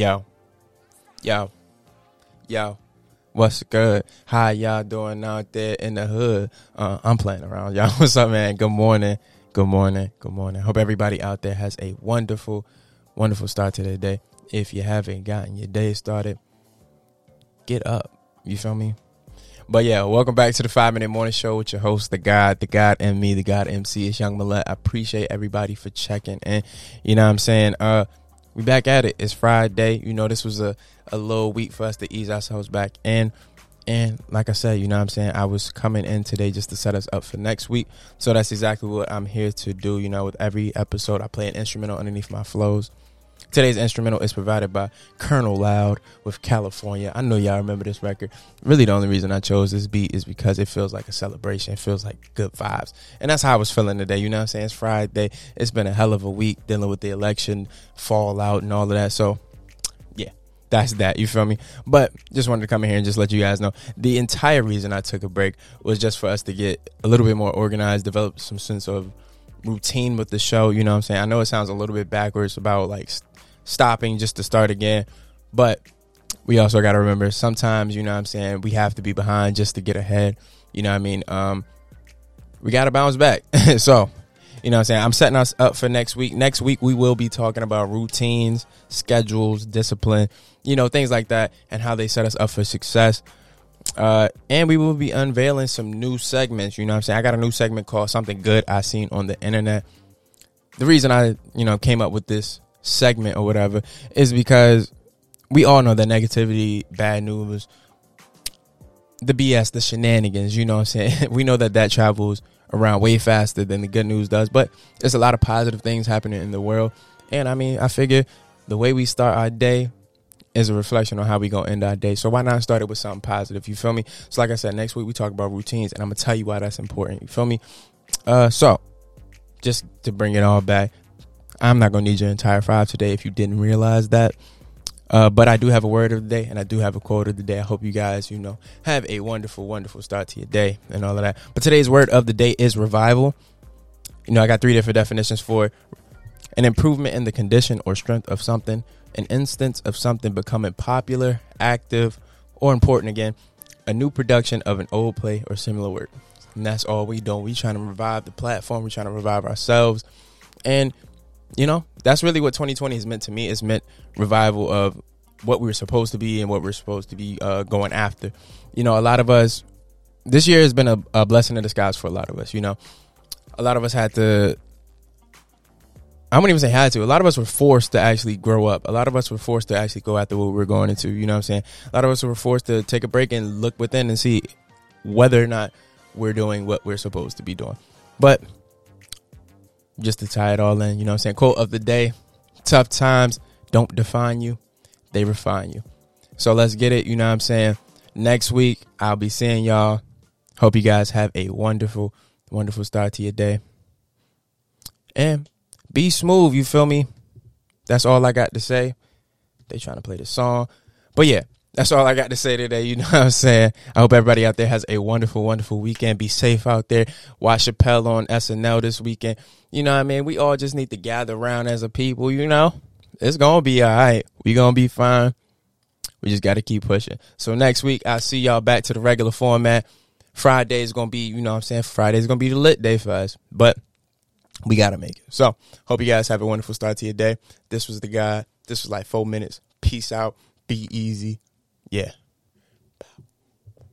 Yo, yo, yo. What's good? How y'all doing out there in the hood? Uh, I'm playing around, y'all. What's up, man? Good morning. Good morning. Good morning. Hope everybody out there has a wonderful, wonderful start to their day. If you haven't gotten your day started, get up. You feel me? But yeah, welcome back to the five minute morning show with your host, the God, the God, and me, the God MC. It's Young Millet. I appreciate everybody for checking in. You know what I'm saying? Uh, we back at it. It's Friday. You know, this was a, a little week for us to ease ourselves back in. And like I said, you know what I'm saying? I was coming in today just to set us up for next week. So that's exactly what I'm here to do. You know, with every episode, I play an instrumental underneath my flows. Today's instrumental is provided by Colonel Loud with California. I know y'all remember this record. Really, the only reason I chose this beat is because it feels like a celebration. It feels like good vibes. And that's how I was feeling today. You know what I'm saying? It's Friday. It's been a hell of a week dealing with the election, fallout, and all of that. So, yeah, that's that. You feel me? But just wanted to come in here and just let you guys know the entire reason I took a break was just for us to get a little bit more organized, develop some sense of routine with the show. You know what I'm saying? I know it sounds a little bit backwards about like stopping just to start again. But we also got to remember sometimes, you know what I'm saying, we have to be behind just to get ahead. You know what I mean? Um, we got to bounce back. so, you know what I'm saying? I'm setting us up for next week. Next week, we will be talking about routines, schedules, discipline, you know, things like that, and how they set us up for success. Uh, and we will be unveiling some new segments. You know what I'm saying? I got a new segment called Something Good I Seen on the Internet. The reason I, you know, came up with this segment or whatever is because we all know that negativity, bad news, the BS, the shenanigans, you know what I'm saying? we know that that travels around way faster than the good news does, but there's a lot of positive things happening in the world. And I mean, I figure the way we start our day is a reflection on how we gonna end our day. So why not start it with something positive? You feel me? So like I said, next week we talk about routines, and I'm gonna tell you why that's important. You feel me? Uh, so just to bring it all back, I'm not gonna need your entire five today if you didn't realize that. Uh, but I do have a word of the day and I do have a quote of the day. I hope you guys, you know, have a wonderful, wonderful start to your day and all of that. But today's word of the day is revival. You know, I got three different definitions for an improvement in the condition or strength of something, an instance of something becoming popular, active, or important again, a new production of an old play or similar work. And that's all we do. We trying to revive the platform. We trying to revive ourselves. And you know, that's really what 2020 has meant to me. It's meant revival of what we were supposed to be and what we're supposed to be uh, going after. You know, a lot of us, this year has been a, a blessing in disguise for a lot of us. You know, a lot of us had to I wouldn't even say had to. A lot of us were forced to actually grow up. A lot of us were forced to actually go after what we were going into. You know what I'm saying? A lot of us were forced to take a break and look within and see whether or not we're doing what we're supposed to be doing. But just to tie it all in. You know what I'm saying? Quote of the day Tough times don't define you, they refine you. So let's get it. You know what I'm saying? Next week, I'll be seeing y'all. Hope you guys have a wonderful, wonderful start to your day. And be smooth, you feel me? That's all I got to say. They trying to play the song. But yeah, that's all I got to say today. You know what I'm saying? I hope everybody out there has a wonderful, wonderful weekend. Be safe out there. Watch Chappelle on SNL this weekend. You know what I mean? We all just need to gather around as a people, you know? It's going to be all right. we going to be fine. We just got to keep pushing. So next week, I'll see y'all back to the regular format. Friday is going to be, you know what I'm saying? Friday is going to be the lit day for us. But we got to make it. So hope you guys have a wonderful start to your day. This was the guy. This was like four minutes. Peace out. Be easy. Yeah.